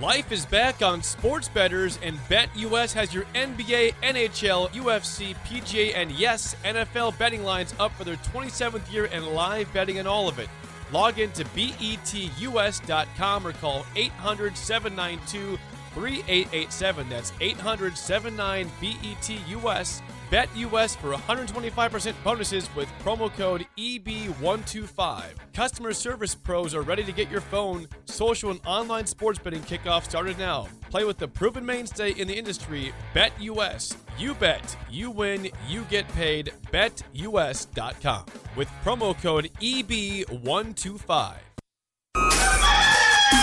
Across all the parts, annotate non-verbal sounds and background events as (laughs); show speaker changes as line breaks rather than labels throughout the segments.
Life is back on Sports Betters, and BetUS has your NBA, NHL, UFC, PGA, and yes, NFL betting lines up for their 27th year and live betting on all of it. Log in to betus.com or call 800 792 3887. That's 800 79 BETUS. Bet US for 125% bonuses with promo code EB125. Customer service pros are ready to get your phone, social, and online sports betting kickoff started now. Play with the proven mainstay in the industry, Bet US. You bet, you win, you get paid. BetUS.com with promo code EB125.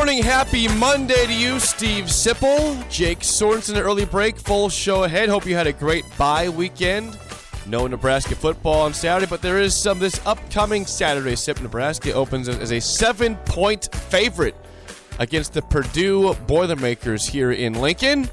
Morning, happy Monday to you, Steve Sipple, Jake Sorensen. Early break, full show ahead. Hope you had a great bye weekend. No Nebraska football on Saturday, but there is some this upcoming Saturday. Sip Nebraska opens as a seven-point favorite against the Purdue Boilermakers here in Lincoln.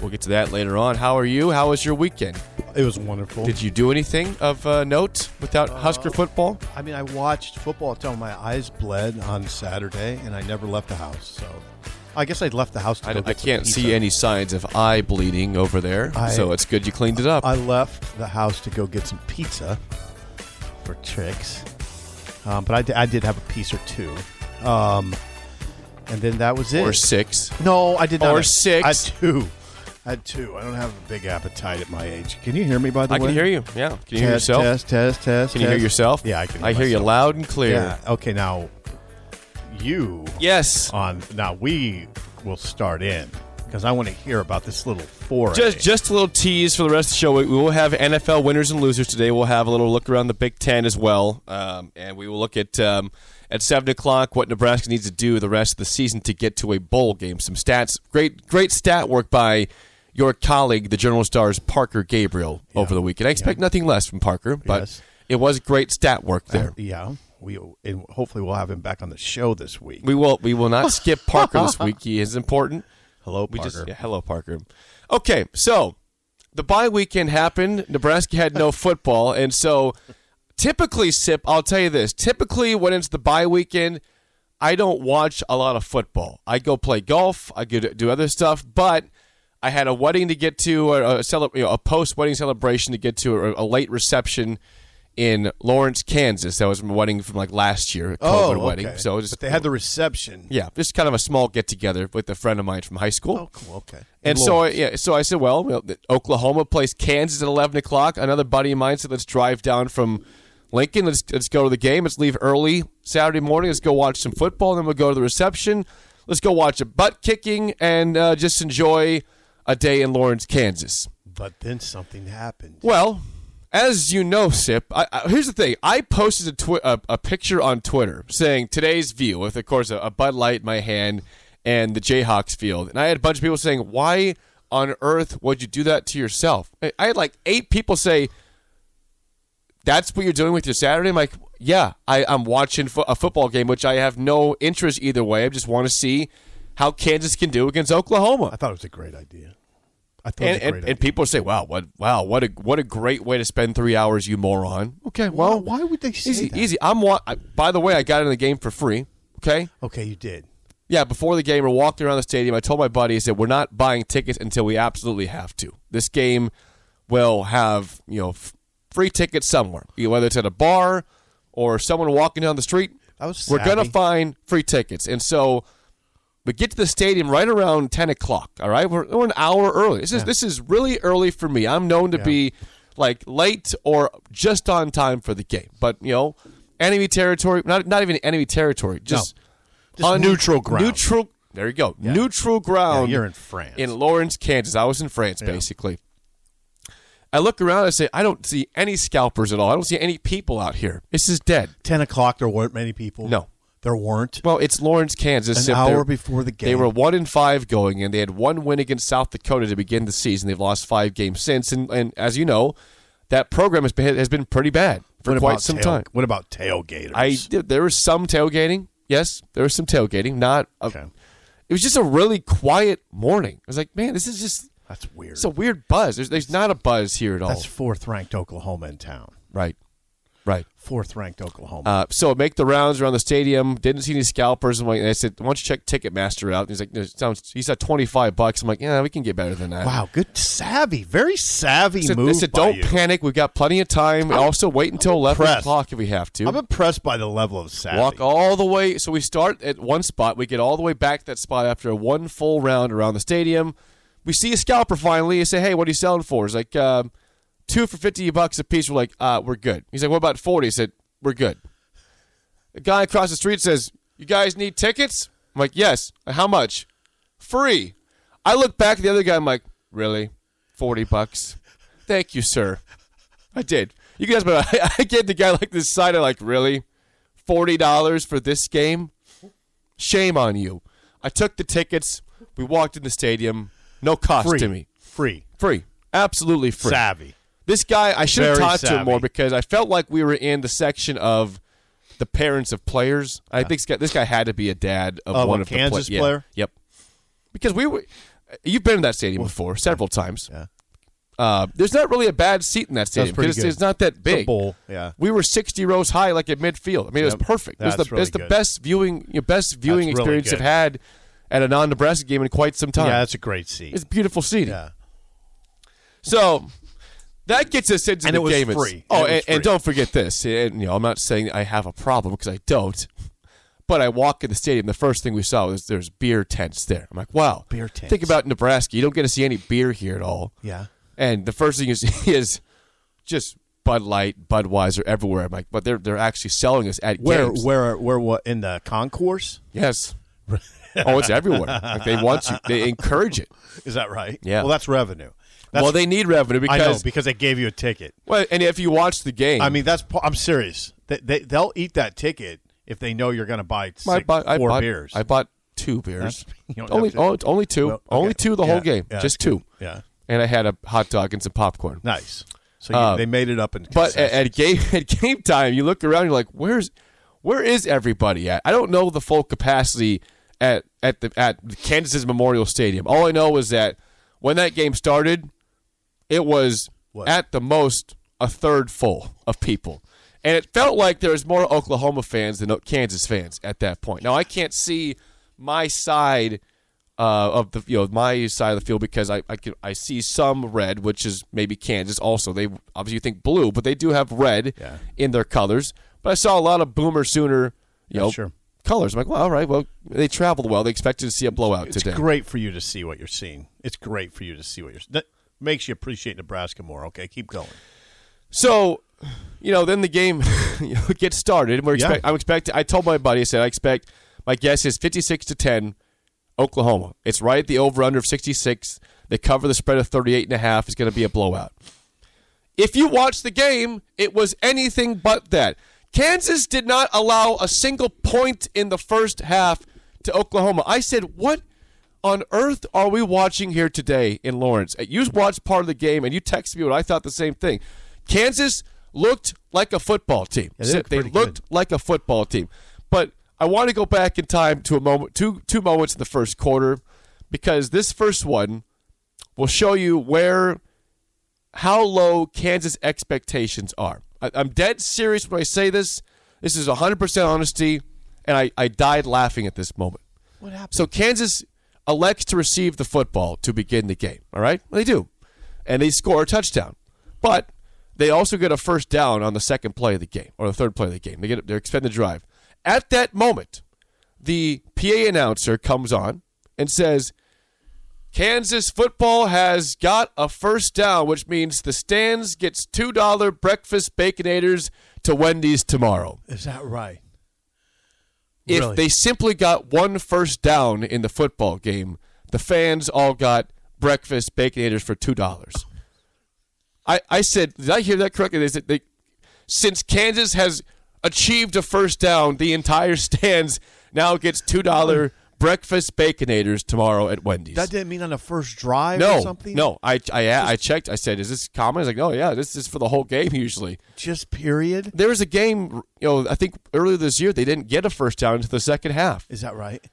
We'll get to that later on. How are you? How was your weekend?
It was wonderful.
Did you do anything of uh, note without Husker football?
I mean, I watched football until my eyes bled on Saturday, and I never left the house. So, I guess I left the house. To
I,
go
I
get some
can't see
pizza.
any signs of eye bleeding over there,
I-
so it's good you cleaned it up.
I left the house to go get some pizza for tricks, um, but I di- I did have a piece or two, um, and then that was it.
or six.
No, I did not.
Or six.
I had two. I had two. I don't have a big appetite at my age. Can you hear me? By the way?
I
way,
can hear you. Yeah. Can you hear
Test,
yourself?
Test, test, test.
Can you hear
test.
yourself?
Yeah, I can.
I hear you
myself.
loud and clear.
Yeah. Okay, now you
Yes.
on now we will start in because I want to hear about this little foray.
Just just a little tease for the rest of the show. We, we will have NFL winners and losers today. We'll have a little look around the Big Ten as well, um, and we will look at um, at seven o'clock what Nebraska needs to do the rest of the season to get to a bowl game. Some stats, great great stat work by your colleague, the Journal Star's Parker Gabriel, over the weekend. I expect nothing less from Parker, but
Yes.
it was great stat work
Uh,
there.
yeah, we and hopefully we'll have him back on the show this week.
We will we will not (laughs) skip Parker this week. He is important.
Hello,
We
Parker.
just yeah, hello Parker. Okay, so the bye weekend happened. Nebraska had no (laughs) football, and so typically, Sip, I'll tell you this. Typically, when it's the bye weekend, I don't watch a lot of football. I go play golf. I go do other stuff, but I had a wedding to get to, or a, cele- you know, a post wedding celebration to get to, or a late reception in Lawrence, Kansas. That was my wedding from like last year, a COVID
oh,
wedding.
okay.
So it was
but they had the reception.
yeah, just kind of a small get together with a friend of mine from high school.
Oh, cool. Okay.
And so, I, yeah, so I said, well, well, Oklahoma plays Kansas at eleven o'clock. Another buddy of mine said, let's drive down from Lincoln. Let's let's go to the game. Let's leave early Saturday morning. Let's go watch some football. Then we'll go to the reception. Let's go watch a butt kicking and uh, just enjoy a day in Lawrence, Kansas.
but then something happened.
Well, as you know, Sip, I, I, here's the thing. I posted a, twi- a, a picture on Twitter saying today's view with, of course, a, a Bud Light in my hand and the Jayhawks field. And I had a bunch of people saying, why on earth would you do that to yourself? I I had like eight people say, that's what you're doing with your Saturday? I'm like, yeah, I, I'm watching fo- a football game, which I have no interest either way. I just want to see how Kansas can do against Oklahoma
I thought it was a great idea. I thought
and,
it was a
and,
great
and people say, "Wow, what? Wow, what a what a great way to spend three hours, you moron." Okay, well,
why would they say
easy?
that?
Easy. I'm. Wa- I, by the way, I got in the game for free. Okay.
Okay, you did.
Yeah, before the game, we're walking around the stadium. I told my buddies that we're not buying tickets until we absolutely have to. This game will have you know f- free tickets somewhere, whether it's at a bar or someone walking down the street. We're gonna find free tickets, and so we get to the stadium right around ten o'clock. All right, we're, we're an hour early. This is this is really early for me. I'm known to be like late or just on time for the game, but you know, enemy territory. Not not even enemy territory. Just
Just neutral ground.
Neutral There you go.
Yeah.
Neutral
Yeah,
ground.
you're in France.
in Lawrence, Kansas. I was in France, basically. I look around and say, I don't see any scalpers at all. I don't see any people out here. This is dead.
10 o'clock, there weren't many people.
No.
There weren't.
Well, it's Lawrence, Kansas.
An hour before the game, They
were one in five going, and they had one win against South Dakota to begin the season. They've lost five games since, and, and as you know, that program has been has been pretty bad for
What
quite some
tail-
time.
What about tailgaters?
I there was some tailgating. Yes, there was some tailgating. Not a,
Okay.
it was just a really quiet morning. I was like, man, this is just
That's weird.
it's a weird buzz. There's there's not a buzz here at all.
That's fourth ranked Oklahoma in town.
right, right.
Fourth ranked Oklahoma.
Uh, so make the rounds around the stadium. Didn't see any scalpers. I'm like, and I said, why don't you check Ticketmaster out? And he's like, no, sounds. He said twenty five bucks. I'm like, yeah, we can get better than that.
wow, good savvy. Very savvy
I said,
move
I said, don't
you.
panic. We've got plenty of time. also, wait until eleven
impressed.
o'clock if we have to.
I'm impressed by the level of savvy.
Walk all the way. So we start at one spot. We get all the way back to that spot after one full round around the stadium. We see a scalper finally. I say, hey, what are you selling for? He's like, um, two for 50 bucks a piece. We're like, uh, we're good. He's like, what about 40? He said, we're good. The guy across the street says, you guys need tickets? I'm like, yes. How much? Free. I look back at the other guy. I'm like, really? 40 bucks? Thank you, sir. I did. You guys, but (laughs) I, I gave the guy like this side. of like, really? forty dollars for this game? Shame on you. I took the tickets. We walked in the stadium. No cost
free.
to me.
Free.
Free. Absolutely free.
Savvy.
This guy, I should have talked to him more because I felt like we were in the section of the parents of players. I think this guy, had to be a dad of
Of
one of
Kansas
the play- yeah.
player?
Yep. Because we were, you've been in that stadium before several times.
Yeah.
Uh, there's not really a bad seat in that stadium because it's, it's not that
It's a
big.
bowl, yeah.
We were 60 rows high, like at midfield. I mean, it was perfect. It was
That's
the,
really
it's the
good.
best viewing, you know, best viewing
That's really
experience I've had at a non-Nebraska game in quite some time.
Yeah, that's a great seat.
it's a beautiful seating.
yeah.
So that gets us into
And
the
it was
game. It's-
free.
Oh,
And
and,
was
and don't forget this. And, you know, I'm not saying I have a problem because I don't. But I walk in the stadium. The first thing we saw was there's beer tents there. I'm like, wow,
Beer tents.
Think about Nebraska. You don't get to see any beer here at all.
Yeah.
And the first thing you see (laughs) is just Bud Light, Budweiser everywhere. I'm like, but they're they're actually selling us at
Where
games.
where where what in the concourse?
Yes. (laughs) oh, it's everywhere. Like they want you. They encourage it.
Is that right?
Yeah.
Well, that's revenue. That's,
well, they need revenue
I know
because
because they gave you a ticket.
well, and if you watch the game,
I mean, that's I'm serious. They, they they'll eat that ticket if they know you're going to buy six,
I bought I
four
bought,
beers.
I bought two beers. (laughs) Only
to-
oh, only two.
Well, okay.
Only two the whole game.
Yeah,
Just two.
Yeah.
And I had a hot dog and some popcorn.
Nice. So you,
Uh,
they made it up in.
But at, at game (laughs) at game time, you look around, you're like, "Where's, where is everybody at?" I don't know the full capacity at at the at Kansas's Memorial Stadium. All I know is that when that game started, it was
What?
at the most a third full of people, and it felt like there was more Oklahoma fans than Kansas fans at that point. Now I can't see my side uh, of the you know my side of the field because I I, can, I see some red, which is maybe Kansas. Also, they obviously think blue, but they do have red
Yeah.
in their colors. But I saw a lot of Boomer Sooner, you
Yeah,
know,
sure.
colors. I'm like, well, all right, well, they traveled well. They expected to see a blowout
it's
today.
It's great for you to see what you're seeing. It's great for you to see what you're. That makes you appreciate Nebraska more. Okay, keep going.
So, you know, then the game (laughs) gets started, we're
Yeah.
I'm expecting. I told my buddy, I said, I expect my guess is 56 to 10, Oklahoma. It's right at the over under of 66. They cover the spread of 38 and a half. It's going to be a blowout. If you watch the game, it was anything but that. Kansas did not allow a single point in the first half to Oklahoma. I said, what on earth are we watching here today in Lawrence? Uh, you watched part of the game and you texted me what I thought the same thing. Kansas looked like a football team.
Yeah, they looked
they looked like a football team. But I want to go back in time to a moment, two two moments in the first quarter, because this first one will show you where how low Kansas expectations are. I, I'm dead serious when I say this. This is 100% honesty, and I, I died laughing at this moment.
What happened?
So Kansas elects to receive the football to begin the game. All right, they do, and they score a touchdown, but they also get a first down on the second play of the game or the third play of the game. They get they extend the drive. At that moment, the PA announcer comes on and says, Kansas football has got a first down, which means the stands gets two dollar breakfast baconators to Wendy's tomorrow.
Is that right?
If
Really?
they simply got one first down in the football game, the fans all got breakfast baconators for two dollars. I, I said, did I hear that correctly? They said they, since Kansas has achieved a first down, the entire (laughs) stands now gets two dollar breakfast baconators tomorrow at Wendy's.
That didn't mean on the first drive or
no,
something?
no. I, I I checked. I said, "Is this common?" I was like, "Oh yeah, this is for the whole game (laughs) usually."
Just period?
There was a game, you know, I think earlier this year they didn't get a first down until the second half.
Is that right?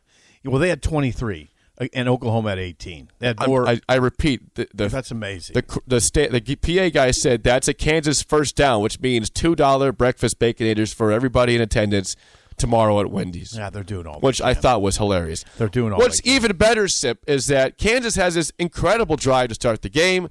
Well, they had 23, uh, and Oklahoma had 18. They had
I'm-
more.
I, I repeat, the the
that's amazing.
the the, sta- the PA guy said that's a Kansas first down, which means two dollar breakfast baconators for everybody in attendance tomorrow at Wendy's.
yeah, they're doing all
Which I
can.
thought was hilarious.
They're doing all
What's even better, Sip, is that Kansas has this incredible drive to start the game.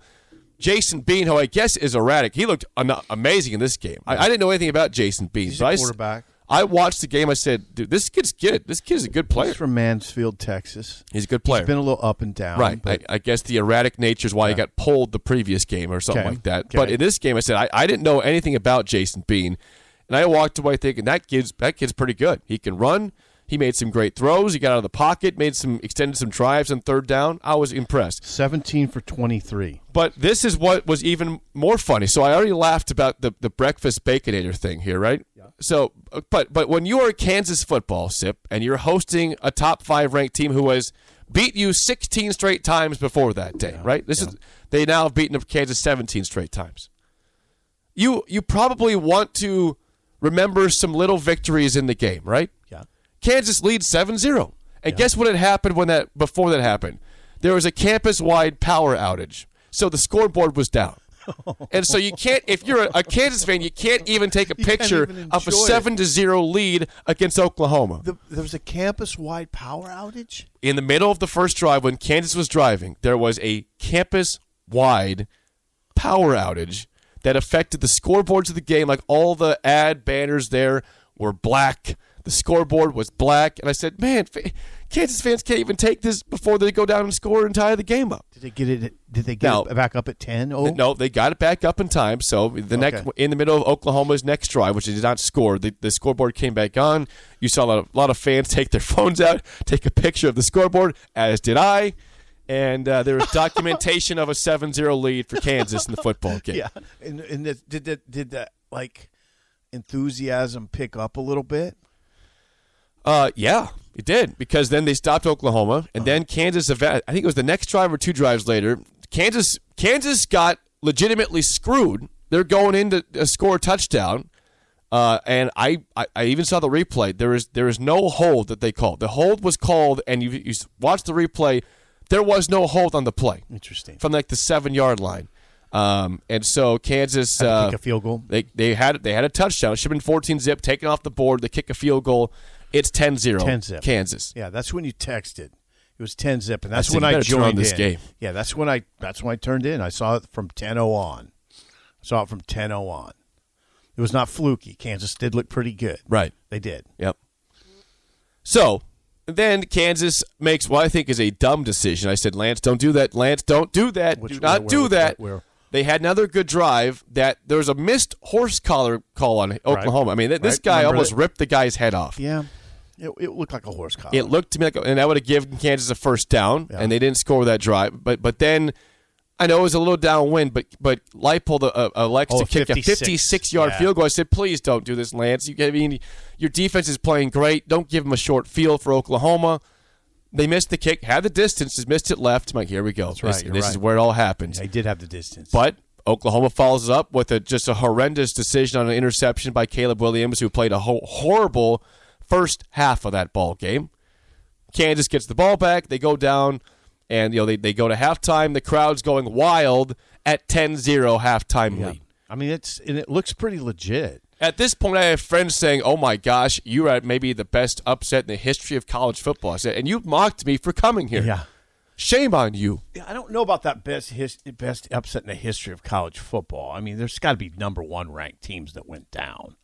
Jason Bean, who I guess is erratic, he looked amazing in this game. I, I didn't know anything about Jason Bean.
He's
so
a
I
quarterback.
I watched the game. I said, "Dude, this kid's good. This kid's a good player.
He's from Mansfield, Texas.
He's a good player.
He's been a little up and down.
Right. I,
But
I guess the erratic nature is why he got pulled the previous game or something
Okay.
like that.
Okay.
But in this game, I said I, I didn't know anything about Jason Bean, and I walked away thinking that kid's that kid's pretty good. He can run. He made some great throws. He got out of the pocket, made some extended some drives on third down. I was impressed.
17 for 23.
But this is what was even more funny. So I already laughed about the, the breakfast baconator thing here, right? Yeah. So, but but when you are Kansas football, Sip, and you're hosting a top five ranked team who has beat you 16 straight times before that day, right? This is they now have beaten up Kansas 17 straight times. You you probably want to remember some little victories in the game, right?
Yeah.
Kansas leads 7-0. And guess what had happened when that before that happened? There was a campus-wide power outage. So the scoreboard was down. (laughs) and so you can't if you're a, a Kansas fan, you can't even take a picture of a 7 to 0 lead against Oklahoma.
The, there was a campus wide power outage?
in the middle of the first drive when Kansas was driving, there was a campus-wide power outage that affected the scoreboards of the game. Like all the ad banners there were black. The scoreboard was black, and I said, "Man, Kansas fans can't even take this before they go down and score and tie the game up."
Did they get it? Did they get
No.
it back up at 10? Oh,
No, they got it back up in time. So the next
Okay.
in the middle of Oklahoma's next drive, which they did not score, the, the scoreboard came back on. You saw a lot of lot of fans (laughs) take their phones out, take a picture of the scoreboard, as did I. And uh, there was (laughs) documentation of a 7-0 lead for Kansas in the football game.
yeah. And, and the, did that did that like enthusiasm pick up a little bit?
Uh, yeah, it did because then they stopped Oklahoma, and then Kansas. eva- I think it was the next drive or two drives later. Kansas, Kansas got legitimately screwed. They're going in to uh, score a touchdown, uh, and I, I, I even saw the replay. There is there is no hold that they called. The hold was called, and you, you watch the replay. There was no hold on the play
Interesting.
from like the seven yard line, um, and so Kansas uh,
kick a field goal.
they they had they had a touchdown. It should have been 14 zip, taken off the board. They kick a field goal. It's 10-0.
10 zip.
Kansas.
Yeah, that's when you texted. It was 10 zip, and that's
I
when I joined
this
in.
game.
Yeah, that's when I that's when I turned in. I saw it from 10 on. I saw it from 10 on. It was not fluky. Kansas did look pretty good.
Right.
They did.
Yep. So then Kansas makes what I think is a dumb decision. I said, Lance, don't do that. Lance, don't do that.
Which-
do not
where-
do
where-
that.
where-
They had another good drive. That there was a missed horse collar call on Oklahoma. I mean, th- this
Right.
guy
Remember
almost
that?
ripped the guy's head off.
Yeah. It, it looked like a horse collar.
It looked to me like, and that would have given Kansas a first down,
Yeah.
and they didn't score that drive. But but then, I know it was a little downwind, but but Leipold uh, elects
Oh,
to kick
56.
a 56 yard
Yeah.
field goal. I said, please don't do this, Lance. You, I mean, your defense is playing great. Don't give them a short field for Oklahoma. They missed the kick, had the distance, missed it left. I'm like, here we go.
That's right,
This, this is where it all happens.
They did have the distance.
But Oklahoma follows up with a, just a horrendous decision on an interception by Caleb Williams, who played a ho- horrible first half of that ball game. Kansas gets the ball back. They go down, and you know they, they go to halftime. The crowd's going wild at 10-0 halftime
yeah.
lead.
I mean, it's and it looks pretty legit.
At this point, I have friends saying, "Oh my gosh, you are at maybe the best upset in the history of college football." I said, and you mocked me for coming here.
Yeah.
Shame on you.
Yeah, I don't know about that best his, best upset in the history of college football. I mean, there's got to be number one ranked teams that went down.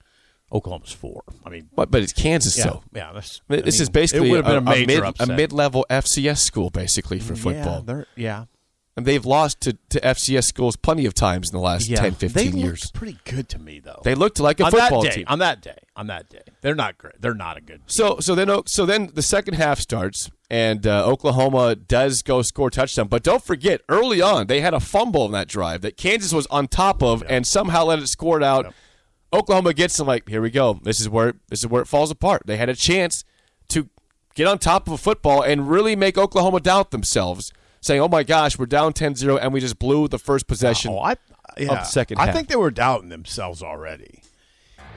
Oklahoma's four. I mean,
But but it's Kansas,
yeah,
so
yeah.
This
I
is basically
it would have been a,
a, mid, a mid-level FCS school, basically for
Yeah,
football.
they're- yeah,
and they've lost to, to FCS schools plenty of times in the last 10, 15
they
years.
looked pretty good to me though.
They looked like a
on
football
that day,
team.
On that day, on that day, they're not great. They're not a good.
So so then so then the second half starts and uh, Oklahoma does go score a touchdown, but don't forget early on they had a fumble in that drive that Kansas was on top of and somehow let it score it out. Oklahoma gets them like here we go. This is where this is where it falls apart. They had a chance to get on top of a football and really make Oklahoma doubt themselves, saying, "Oh my gosh, we're down 10-0 and we just blew the first possession."
Oh, I yeah.
the second
I
half.
think they were doubting themselves already.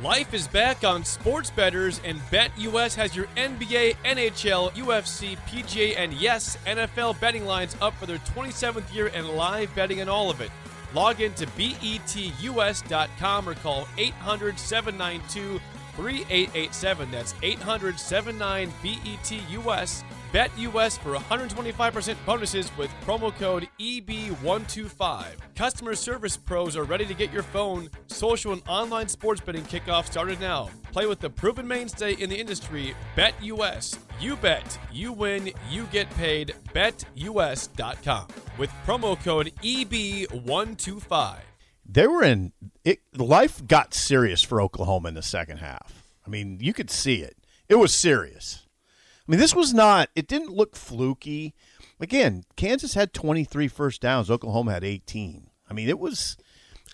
Life is back on Sports Betters, and BetUS has your NBA, NHL, UFC, PGA, and yes, NFL betting lines up for their 27th year and live betting on all of it. Log in to betus.com or call 800 792 3887. That's 800 79 BETUS. BetUS for 125% bonuses with promo code E EB125. Customer service pros are ready to get your phone, social, and online sports betting kickoff started now. Play with the proven mainstay in the industry, BetUS. You bet, you win, you get paid. BetUS.com with promo code E EB125.
They were in it. Life got serious for Oklahoma in the second half. I mean, you could see it. It was serious. I mean, this was not. It didn't look fluky. Again, Kansas had 23 first downs. Oklahoma had 18. I mean, it was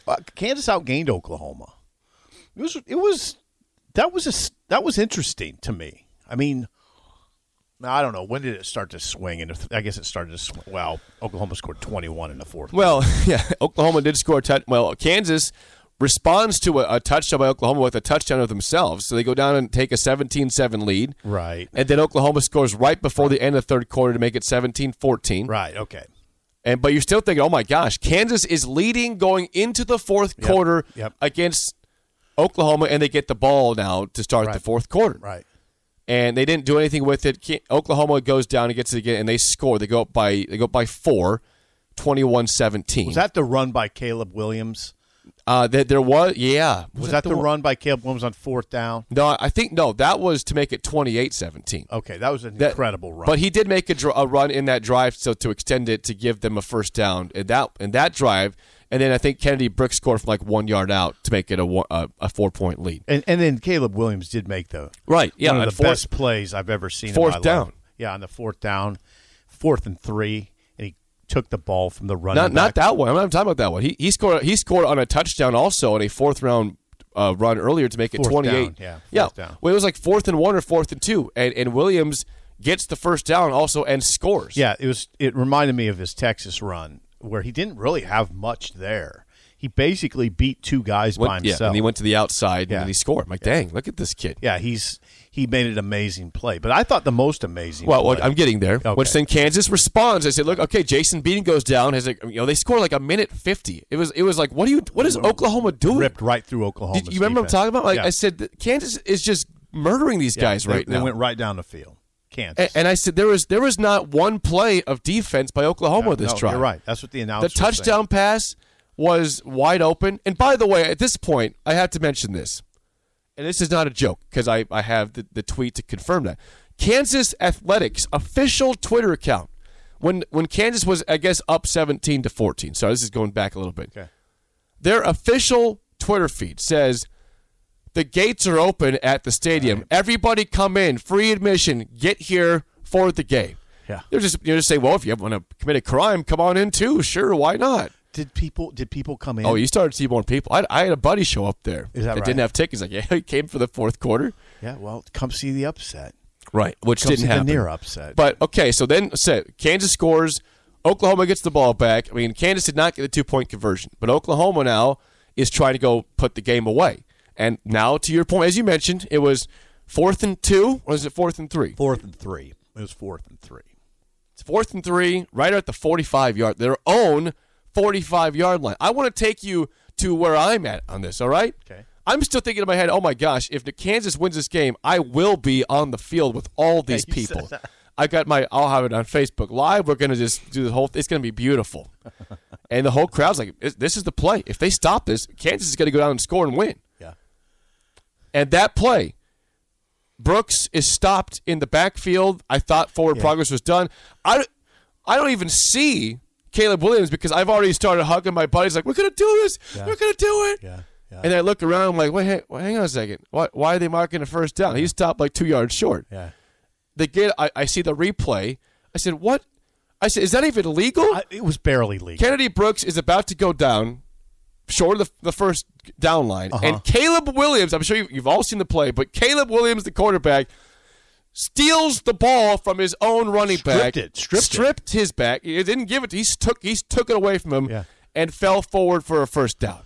uh, Kansas outgained Oklahoma. It was. It was. That was a. That was interesting to me. I mean, I don't know when did it start to swing, and I guess it started to swing. Well, Oklahoma scored 21 in the fourth.
Well, (laughs) yeah, Oklahoma did score touch. Well, Kansas responds to a, a touchdown by Oklahoma with a touchdown of themselves. So they go down and take a 17-7 lead.
Right.
And then Oklahoma scores right before the end of the third quarter to make it 17-14.
Right. Okay.
And but you're still thinking, "Oh my gosh, Kansas is leading going into the fourth
Yep.
quarter
Yep.
against Oklahoma and they get the ball now to start the fourth quarter."
Right.
and they didn't do anything with it. Oklahoma goes down and gets it again, and they score. They go up by they go up by four, 21-17.
Was that the run by Caleb Williams?
Uh, that there was yeah
Was, that, the,
one-
run by Caleb Williams on fourth down?
No, I think no. That was to make it 28-17.
Okay, that was an
That-
incredible run.
But he did make a, dr- a run in that drive, so to extend it to give them a first down in that in that drive, and then I think Kennedy Brooks scored from like one yard out to make it a a, a four point lead.
and and then Caleb Williams did make the
Right, yeah,
one of the
fourth-
best plays I've ever seen.
Fourth down.
life. Yeah, on the fourth down, fourth and three, and took the ball from the running
Not not that one. I'm not talking about that one. He he scored he scored on a touchdown also in a fourth round uh, run earlier to make it
Fourth
28.
down, yeah,
yeah.
down.
Well, it was like fourth and one or fourth and two, and and Williams gets the first down also and scores.
Yeah, it was. It reminded me of his Texas run where he didn't really have much there. He basically beat two guys by
Went, yeah, and he went to the outside
Yeah.
and he scored. I'm like, dang, look at this kid.
yeah, he's he made an amazing play. But I thought the most amazing.
Well,
play,
I'm getting there.
Okay.
Which then Kansas responds. I said, "Look, okay, Jason Bean goes down. Has you know they score like a minute fifty. It was it was like, what do you what is Oklahoma doing?
ripped right through Oklahoma.
You remember what I'm talking about? Like
yeah.
I said, Kansas is just murdering these
Yeah,
guys
they-
right
they
now.
went right down the field. Kansas.
A- And I said there was there was not one play of defense by Oklahoma this
no,
drive.
You're right. That's what the
The
announcer. was
touchdown pass was wide open. And by the way, at this point, I have to mention this, and this is not a joke because I, I have the, the tweet to confirm that. Kansas Athletics official Twitter account when when Kansas was I guess up seventeen to fourteen. So this is going back a little bit.
Okay.
Their official Twitter feed says the gates are open at the stadium. Everybody come in, free admission. Get here for the game.
Yeah.
They're just you're just saying, well, if you want to commit a crime, come on in too. Sure, why not?
Did people? Did people come in?
Oh, you started to see more people. I, I had a buddy show up there
Is that right?
didn't have tickets. Like, (laughs) yeah, he came for the fourth quarter.
yeah. Well, come see the upset.
Right, which
Come
didn't happen.
the near upset.
But okay, so then so Kansas scores. Oklahoma gets the ball back. I mean, Kansas did not get the two point conversion, but Oklahoma now is trying to go put the game away. And now, to your point, as you mentioned, it was fourth and two, or is it fourth and three?
fourth and three. It was fourth and three.
It's fourth and three, right at the 45 yard, their own 45 yard line. I want to take you to where I'm at on this, all right?
Okay.
I'm still thinking in my head, oh my gosh, if the Kansas wins this game, I will be on the field with all (laughs) these
said
people. I got my, I'll have it on Facebook Live. We're going to just do the whole, it's going to be beautiful. (laughs) and the whole crowd's like, this is the play. If they stop this, Kansas is going to go down and score and win.
Yeah.
And that play, Brooks is stopped in the backfield. I thought forward
Yeah.
progress was done. I, I don't even see Caleb Williams because I've already started hugging my buddies like we're gonna do this, we're gonna do it.
Yeah, yeah.
And I look around, I'm like, wait, hang, wait, hang on a second. Why, why are they marking a first down? He stopped like two yards short.
yeah.
They get. I, I see the replay. I said, what? I said, is that even legal?
I, it was barely legal.
Kennedy Brooks is about to go down, short of the, the first down line,
Uh-huh.
and Caleb Williams. I'm sure you, you've all seen the play, but Caleb Williams, the quarterback, steals the ball from his own running back.
Stripped it, stripped it.
stripped his back. He didn't give it. He took. He took it away from him,
Yeah.
and fell forward for a first down.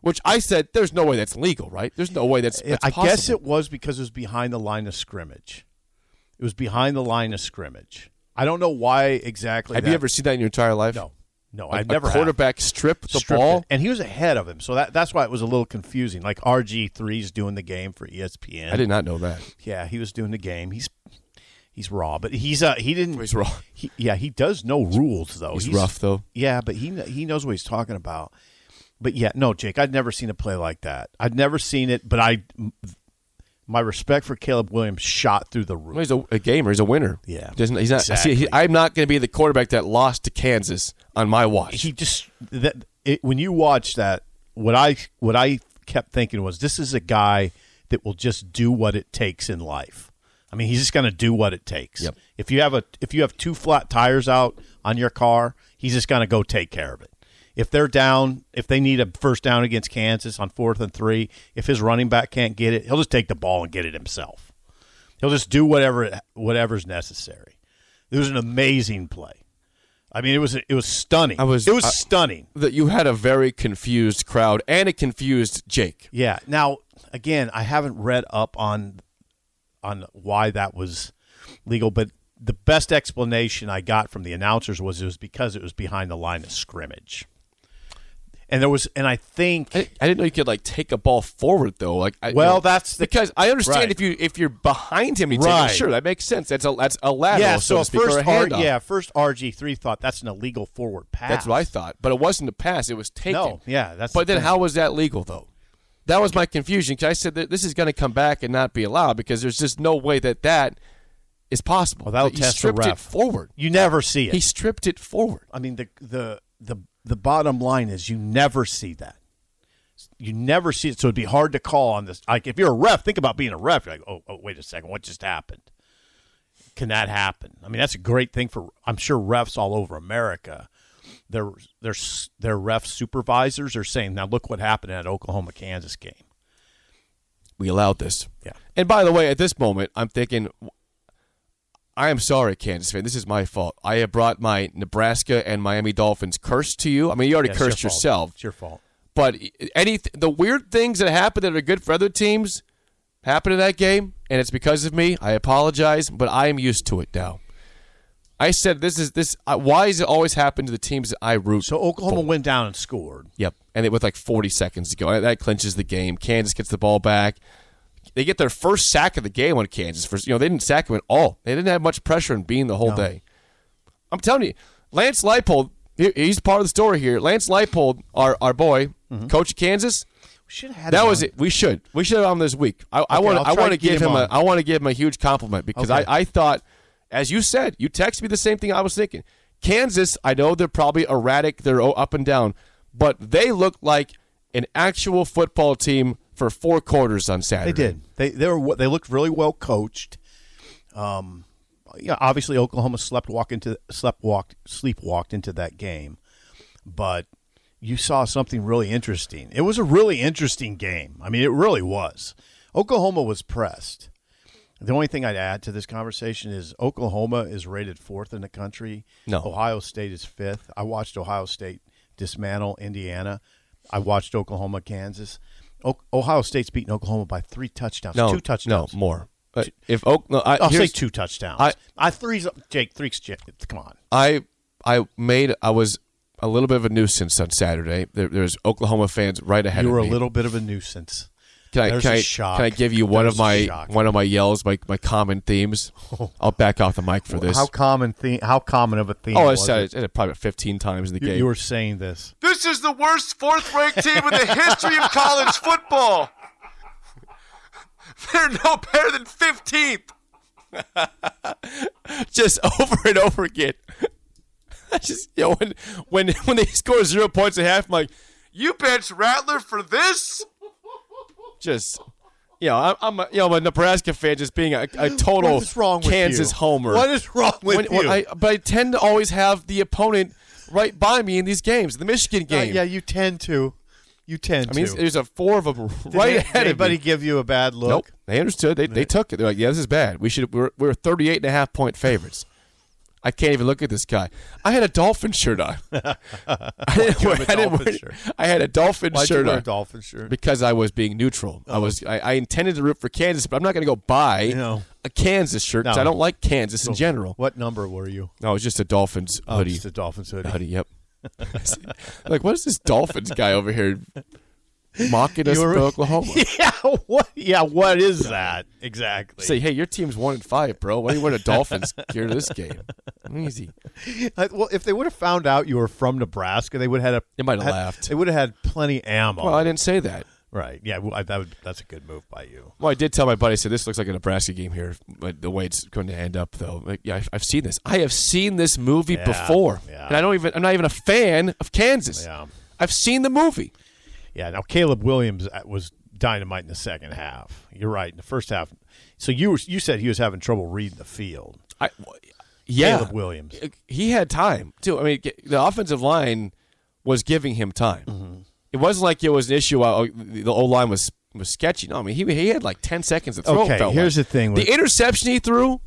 Which I said, there's no way that's legal, right? There's no way that's. that's
I guess it was because it was behind the line of scrimmage. It was behind the line of scrimmage. I don't know why exactly.
Have
that-
you ever seen that in your entire life?
No, no, I've never
a quarterback strip the
Stripped
ball.
it. and he was ahead of him, so that that's why it was a little confusing. Like RG 3s doing the game for ESPN.
I did not know that.
Yeah, he was doing the game. He's he's raw, but he's uh he didn't.
He's raw.
He, yeah, he does know rules though.
He's rough, though.
Yeah, but he he knows what he's talking about. But yeah, no, Jake, I'd never seen a play like that. I'd never seen it, but I my respect for Caleb Williams shot through the roof.
Well, he's a, a gamer. He's a winner.
Yeah.
Doesn't, he's not. See, he, I'm not going to be the quarterback that lost to Kansas on my watch.
he just that it, when you watch that what i what i kept thinking was this is a guy that will just do what it takes in life i mean he's just going to do what it takes
Yep.
if you have a if you have two flat tires out on your car he's just going to go take care of it if they're down if they need a first down against kansas on fourth and three if his running back can't get it he'll just take the ball and get it himself he'll just do whatever whatever's necessary it was an amazing play I mean, it was it was stunning.
I was-
it was
I-
stunning.
that you had a very confused crowd and a confused Jake.
Yeah. Now, again, I haven't read up on on why that was legal, but the best explanation I got from the announcers was it was because it was behind the line of scrimmage. And there was, and I think,
I, I didn't know you could like take a ball forward though. Like, I,
Well,
you know,
that's the-
because I understand
right.
if you if you're behind him, you take
Right.
it. Sure, that makes sense. That's a that's a lateral.
yeah.
so,
So,
speak,
first, R, yeah, first RG three thought that's an illegal forward pass.
That's what I thought, but it wasn't a pass; it was taken.
No, yeah, that's
But
the
then,
thing.
how was that legal though? That was my confusion because I said that this is going to come back and not be allowed because there's just no way that that is possible.
Well, that'll
he
test the
stripped it
ref.
forward.
You never see it.
He stripped it forward.
I mean, the the the the bottom line is you never see that. You never see it, so it'd be hard to call on this. Like if you're a ref, think about being a ref. You're like, oh, oh, wait a second, what just happened? Can that happen? I mean, that's a great thing for. I'm sure refs all over America. Their their their ref supervisors are saying, now look what happened at Oklahoma Kansas game.
We allowed this.
Yeah.
And by the way, at this moment, I'm thinking, I am sorry, Kansas fan. This is my fault. I have brought my Nebraska and Miami Dolphins curse to you. I mean, you already
Yeah, it's your
cursed yourself.
It's your fault.
But any the weird things that happen that are good for other teams happen in that game, and it's because of me. I apologize, but I am used to it now. I said this is this. Uh, why does it always happen to the teams that I root?
So Oklahoma went down and scored.
Yep, and it with like 40 seconds to go, that clinches the game. Kansas gets the ball back. They get their first sack of the game on Kansas. For you know, they didn't sack him at all. They didn't have much pressure in being the whole day. I'm telling you, Lance Leipold, he- he's part of the story here. Lance Leipold, our our boy, mm-hmm. coach of Kansas.
We should have had
That was
on.
it. We should. We should have him this week. I, want. I want
to
to give
him
him. A. I want to give him a huge compliment because
Okay.
I, I thought, as you said, you texted me the same thing I was thinking. Kansas. I know they're probably erratic. They're up and down, but they look like an actual football team for four quarters on Saturday.
They did. They they were they looked really well coached. Um, yeah, obviously Oklahoma slept walk into slept walked sleepwalked into that game, but you saw something really interesting. It was a really interesting game. I mean, it really was. Oklahoma was pressed. The only thing I'd add to this conversation is Oklahoma is rated fourth in the country.
No.
Ohio State is fifth. I watched Ohio State dismantle Indiana. I watched Oklahoma, Kansas. O- Ohio State's beaten Oklahoma by three touchdowns.
No,
two touchdowns.
No, more. Uh, if Oak, no, I,
I'll say two touchdowns.
I-
I, three's Jake. Three's Jake. Come on.
I I made I was a little bit of a nuisance on Saturday. There, there's Oklahoma fans right ahead
You
of
were a little bit of a nuisance.
Can I
There's
can
a
I,
shock.
can I give you one
There's
of
a
my
shock.
one of my yells, my my common themes? (laughs) I'll back off the mic for this.
How common theme? How common of a theme?
oh, I
was
said
it?
it, it probably 15 times in the
You,
game.
you were saying this.
this is the worst fourth ranked team in the history of college football. (laughs) They're no better than 15th. (laughs) Just over and over again. I just you know when when when they score zero points at half, I'm like, you bench Rattler for this? Just you know, I'm, I'm a, you know I'm a Nebraska fan, just being a, a total
What is wrong with
Kansas
you?
homer.
What is wrong with
When- when
you?
I, but I tend to always have the opponent right by me in these games. The Michigan
Uh,
game.
yeah, you tend to. You tend to
I mean,
to.
there's a four of them
Did
right
they-
ahead of me.
anybody give you a bad look?
Nope. They understood. They, they took it. They're like, yeah, this is bad. We should. We're, we're 38 and a half point favorites. I can't even look at this guy. I had a dolphin shirt on. (laughs) I didn't wear,
have a
I didn't wear-
shirt?
I had a dolphin
Why'd
shirt
you wear
on
a dolphin shirt?
because I was being neutral. I oh. was. I, I intended to root for Kansas, but I'm not going to go buy
No.
a Kansas shirt because
No.
I don't like Kansas in general.
What number were you?
No, it was just a Dolphins
Oh,
hoodie.
just a Dolphins hoodie.
hoodie. Yep. (laughs) (laughs) like, what is this Dolphins guy over here mocking us for (laughs) Oklahoma?
yeah, what? Yeah, what is that exactly?
Say, hey, your team's one in five, bro. Why are you wearing a Dolphins (laughs) gear to this game? Easy.
Uh, well, if they would have found out you were from Nebraska, they would have had a.
They might have laughed.
They would have had plenty ammo.
Well, I didn't say that.
right? Yeah, well, I, that would, that's a good move by you.
Well, I did tell my buddy. I said this looks like a Nebraska game here, but the way it's going to end up, though, like, yeah, I've, I've seen this. I have seen this movie
Yeah,
before,
yeah.
and I don't even. I'm not even a fan of Kansas.
Yeah.
I've seen the movie.
Yeah. Now Caleb Williams uh, was dynamite in the second half. You're right. In the first half, so you were, you said he was having trouble reading the field.
I, yeah,
Caleb Williams.
He had time too. I mean, the offensive line was giving him time.
Mm-hmm.
It wasn't like it was an issue. Uh, the old line was was sketchy. No, I mean he he had like ten seconds to throw. it
Okay, here's
like.
the thing
the interception he threw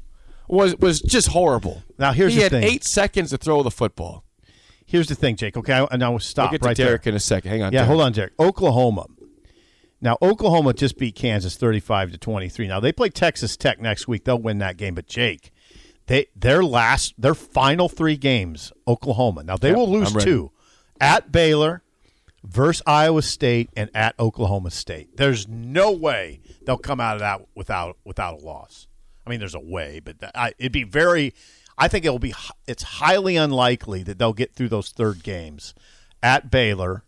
was was just horrible.
Now, here's
he
the
had
thing.
eight seconds to throw the football.
Here's the thing, Jake. Okay, I, and I will stop
I'll get
right
to Derek
there.
in a second. Hang on.
Yeah,
Derek.
hold on, Derek. Oklahoma. Now, Oklahoma just beat Kansas 35 to 23. Now, they play Texas Tech next week. They'll win that game, but Jake, they their last their final 3 games, Oklahoma. Now, they
Yep,
will lose two. At Baylor versus Iowa State and at Oklahoma State. There's no way they'll come out of that without without a loss. I mean, there's a way, but that, I, it'd be very. I think it'll be. It's highly unlikely that they'll get through those third games at Baylor,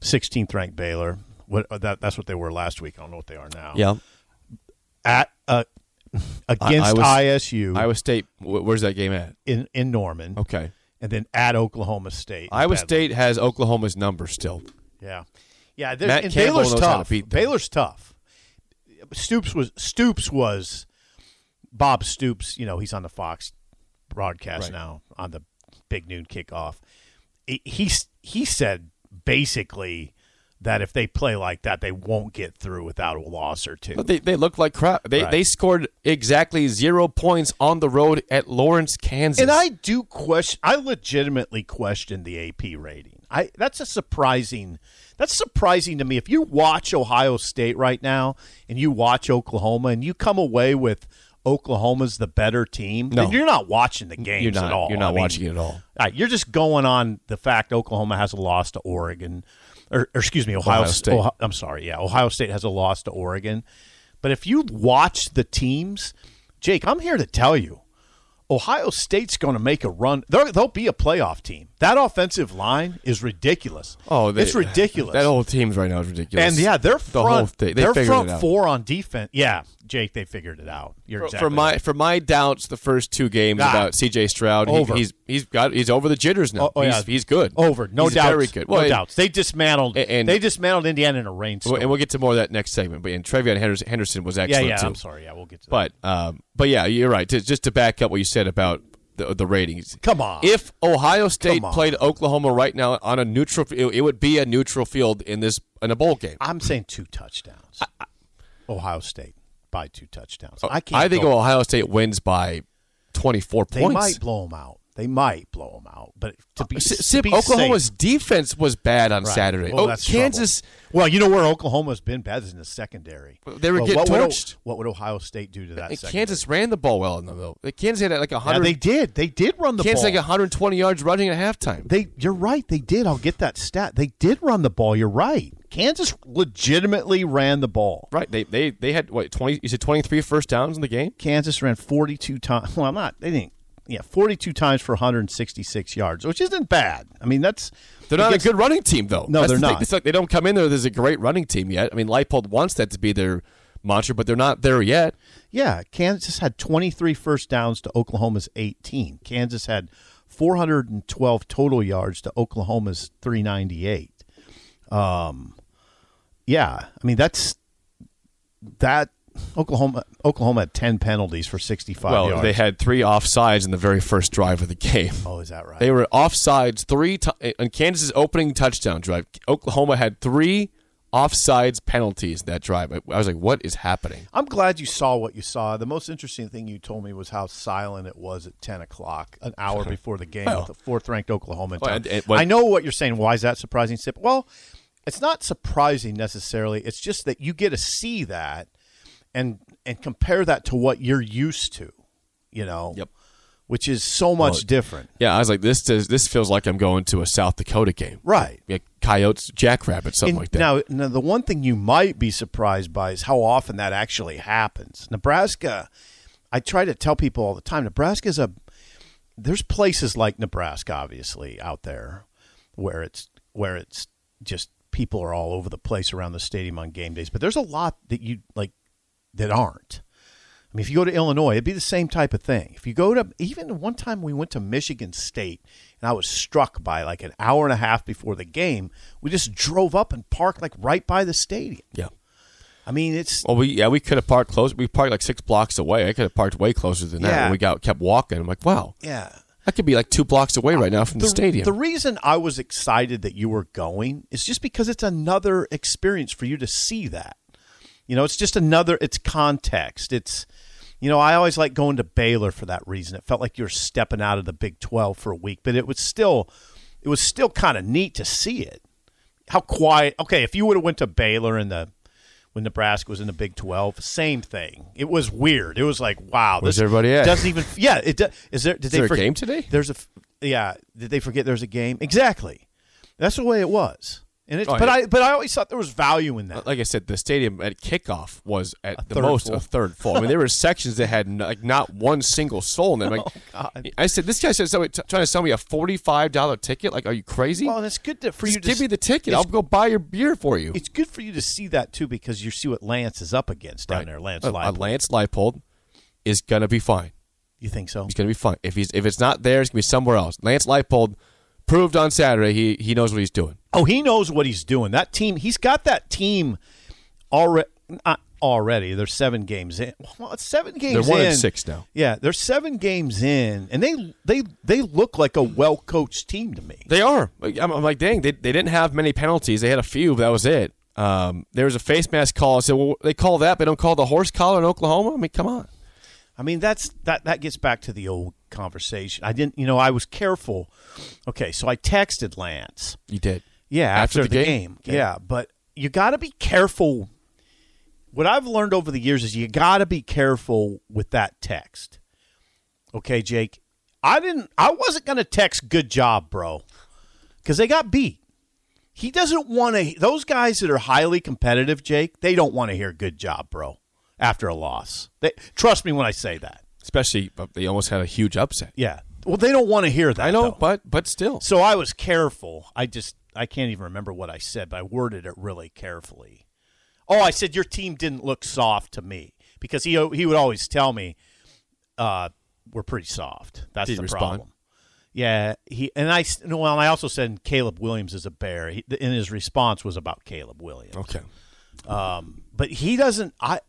16th ranked Baylor. What uh, that, that's what they were last week. I don't know what they are now.
Yeah.
At uh, against
I
ISU
Iowa State. Where's that game at?
in in Norman,
Okay.
and then at Oklahoma State.
Iowa. State has Oklahoma's number still.
Yeah, yeah.
Matt Campbell
Baylor's
to
tough.
them.
Baylor's tough. Stoops was Stoops was Bob Stoops. You know he's on the Fox broadcast
Right.
now on the big noon kickoff. He he, said basically that if they play like that, they won't get through without a loss or two.
But they, they look like crap. They
Right.
they scored exactly zero points on the road at Lawrence, Kansas.
And I do question. I legitimately question the AP rating. I that's a surprising. That's surprising to me. If you watch Ohio State right now and you watch Oklahoma and you come away with Oklahoma's the better team,
No.
you're not watching the games
you're not
at all.
you're not
I mean,
watching it at all.
all right, you're just going on the fact Oklahoma has a loss to Oregon, or, or excuse me, Ohio,
Ohio
State.
State.
Ohio, I'm sorry, yeah, Ohio State has a loss to Oregon. But if you watch the teams, Jake, I'm here to tell you, Ohio State's going to make a run. They'll, they'll be a playoff team. That offensive line is ridiculous.
Oh, they,
it's ridiculous.
That whole team's right now is ridiculous.
and yeah, they're
the
front.
whole thing. They
they're front
it out.
four on defense. Yeah, Jake, they figured it out. You're
For,
exactly
for my
right.
for my doubts, the first two games
Ah.
about C.J. Stroud, he- he's he's got he's over the jitters now.
Oh, oh,
he's,
yeah.
he's good.
over. No
he's
doubts.
Very good. Well,
no
and-
doubts. They dismantled.
And- and-
they dismantled Indiana in a rainstorm.
And we'll get to more of that next segment. But and TreVeyon Henderson, was
yeah,
excellent
yeah.
too.
I'm sorry. Yeah, we'll get to that.
But um, but yeah, you're right. To, just to back up what you said about the, the ratings.
Come on.
If Ohio State played Oklahoma right now on a neutral, it, it would be a neutral field in this in a bowl game.
I'm saying two touchdowns. Ohio State by two touchdowns. Oh, I can't.
I think Ohio State wins by 24
they
points.
They might blow them out. They might blow them out. But to be, uh,
S-
to be
Oklahoma's
safe-
defense was bad on
Right.
Saturday.
Well,
oh,
that's
Kansas.
trouble. Well, you know where Oklahoma's been bad is in the secondary.
They were
Well,
getting
what would
torched.
what would Ohio State do to that?
and
secondary?
Kansas ran the ball well in though. Kansas had like
Yeah,
100.
they did. They did run the
Kansas
ball.
had like 120 yards running at halftime.
They, you're right. They did. I'll get that stat. They did run the ball. You're right. Kansas legitimately ran the ball.
Right. They they they had what 20? You said 23 first downs in the game.
Kansas ran 42 times. (laughs) Well, I'm not. They didn't. Yeah, 42 times for 166 yards, which isn't bad. I mean, that's
They're not
against-
a good running team though.
No,
That's
they're
the
not.
It's like they don't come in there. There's a great running team yet. I mean, Leipold wants that to be their mantra, but they're not there yet.
Yeah, Kansas had 23 first downs to Oklahoma's 18. Kansas had 412 total yards to Oklahoma's 398. Um, yeah, I mean that's that Oklahoma Oklahoma had 10 penalties for 65
Well,
yards.
they had three offsides in the very first drive of the game.
oh, is that right?
They were offsides three times on Kansas's opening touchdown drive. Oklahoma had three offsides penalties that drive. I was like, what is happening?
I'm glad you saw what you saw. The most interesting thing you told me was how silent it was at 10 o'clock, an hour (laughs) before the game,
Well.
with the fourth ranked Oklahoma.
Well, and- and what-
I know what you're saying. Why is that surprising, Sip? Well, it's not surprising necessarily. It's just that you get to see that and and compare that to what you're used to, you know,
Yep.
which is so much
Well,
different.
Yeah, I was like, this does, this feels like I'm going to a South Dakota game.
Right.
Yeah, coyotes, jackrabbits, something
And
like that.
Now, now, the one thing you might be surprised by is how often that actually happens. Nebraska, I try to tell people all the time, Nebraska is a. There's places like Nebraska, obviously, out there, where it's where it's just people are all over the place around the stadium on game days. But there's a lot that you like that aren't. I mean, if you go to Illinois, it'd be the same type of thing. If you go to even one time we went to Michigan State, and I was struck by like an hour and a half before the game, we just drove up and parked like right by the stadium.
yeah.
I mean, it's
Well, we yeah we could have parked close. We parked like six blocks away. I could have parked way closer than that.
Yeah.
And we got kept walking. I'm like, wow,
yeah.
I could be like two blocks away right now from the,
The,
stadium.
the reason I was excited that you were going is just because it's another experience for you to see that. You know, it's just another. It's context. It's, you know, I always like going to Baylor for that reason. It felt like you were stepping out of the Big Twelve for a week, but it was still, it was still kind of neat to see it. How quiet. Okay, if you would have went to Baylor in the when Nebraska was in the Big Twelve, same thing. It was weird. It was like, wow,
Where's
this
everybody at?
doesn't even. Yeah, it do- is there. Did
Is
they
there a
forget-
game today?
There's a yeah. Did they forget there's a game? Exactly. That's the way it was. And it's,
Oh,
but
yeah.
I but I always thought there was value in that.
like I said, the stadium at kickoff was at the most
full.
a third full. I mean, there were sections that had like not one single soul in them. (laughs) Like,
Oh,
I said, this guy said somebody t- trying to sell me a forty-five dollar ticket. Like, are you crazy?
well, it's good to, for
Just
you to
give me the ticket. I'll go buy your beer for you.
It's good for you to see that too because you see what Lance is up against down
Right.
there. Lance
Uh, uh,
Leipold.
Lance Leipold is gonna be fine.
You think so?
He's gonna be fine. If he's if it's not there, it's gonna be somewhere else. Lance Leipold proved on Saturday he he knows what he's doing.
Oh, he knows what he's doing. That team, he's got that team already. Not already, they're seven games in. Well, it's seven games.
They're one
in.
and six now.
Yeah, they're seven games in, and they they they look like a well coached team to me.
They are. I'm, I'm like, dang, they, they didn't have many penalties. They had a few, but that was it. Um, there was a face mask call. I said, well, they call that, but they don't call the horse collar in Oklahoma. I mean, come on.
I mean, that's that that gets back to the old conversation. I didn't, you know, I was careful. Okay, so I texted Lance.
You did.
Yeah,
After
after,
the
the,
game?
game.
Okay.
Yeah, but you got to be careful. What I've learned over the years is you got to be careful with that text. Okay, Jake. I didn't. I wasn't going to text "good job, bro," because they got beat. He doesn't want to. Those guys that are highly competitive, Jake, they don't want to hear "good job, bro" after a loss. They, trust me when I say that.
Especially, but they almost had a huge upset.
Yeah. Well, they don't want to hear that.
I know,
though.
but but still.
So I was careful. I just I can't even remember what I said, but I worded it really carefully. Oh, I said your team didn't look soft to me because he he would always tell me uh, we're pretty soft. That's
Did
the
respond?
problem. Yeah, he and I well, and I also said Caleb Williams is a bear. He, and his response was about Caleb Williams.
Okay.
But he doesn't. I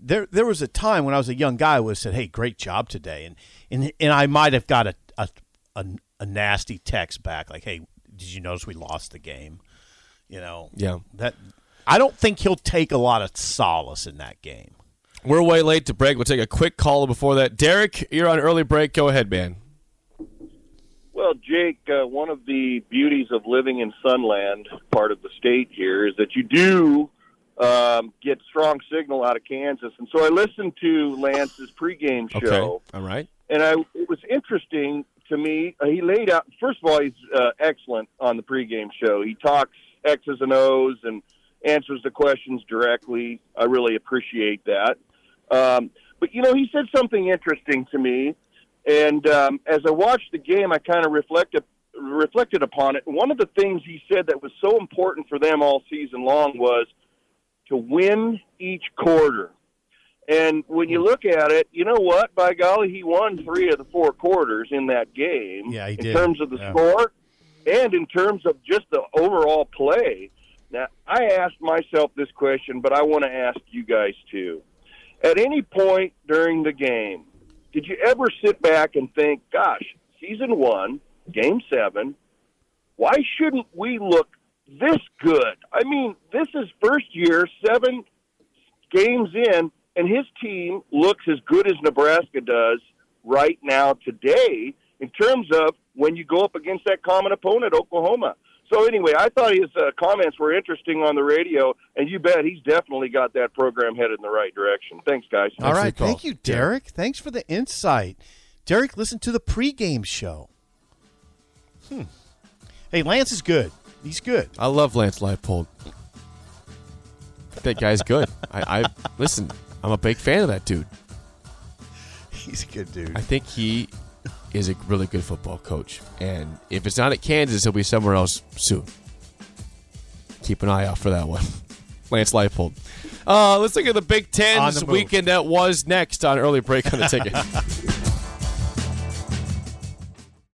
there there was a time when I was a young guy who said, "Hey, great job today," and and and I might have got a a, a a nasty text back like, "Hey, did you notice we lost the game?" You know.
Yeah.
That I don't think he'll take a lot of solace in that game.
We're way late to break. We'll take a quick call before that. Derek, you're on early break. Go ahead, man.
Well, Jake, uh, one of the beauties of living in Sunland, part of the state here, is that you do um, get strong signal out of Kansas. And so I listened to Lance's pregame
Okay.
show,
All right.
and I it was interesting to me. Uh, he laid out. First of all, he's uh, excellent on the pregame show. He talks X's and O's and answers the questions directly. I really appreciate that. Um, but you know, he said something interesting to me, and um, as I watched the game, I kind of reflected reflected upon it. One of the things he said that was so important for them all season long was to win each quarter. And when you look at it, you know what? By golly, he won three of the four quarters in that game.
Yeah, he
in
did.
terms of the
Yeah.
score and in terms of just the overall play. Now, I asked myself this question, but I want to ask you guys too. At any point during the game, did you ever sit back and think, gosh, season one, game seven, why shouldn't we look this good? I mean, this is first year, seven games in, and his team looks as good as Nebraska does right now today in terms of when you go up against that common opponent, Oklahoma. So anyway, I thought his uh, comments were interesting on the radio, and you bet he's definitely got that program headed in the right direction. Thanks, guys.
All
for
right, thank you, Derek. Thanks for the insight. Derek, listen to the pregame show. Hmm. Hey, Lance is good. He's good.
I love Lance Leipold. That guy's good. (laughs) I, I listen. I'm a big fan of that dude.
He's a good dude.
I think he is a really good football coach. And if it's not at Kansas, he'll be somewhere else soon. Keep an eye out for that one. (laughs) Lance Leipold. Uh, let's look at the Big
the move.
weekend that was next on early break on the ticket. (laughs)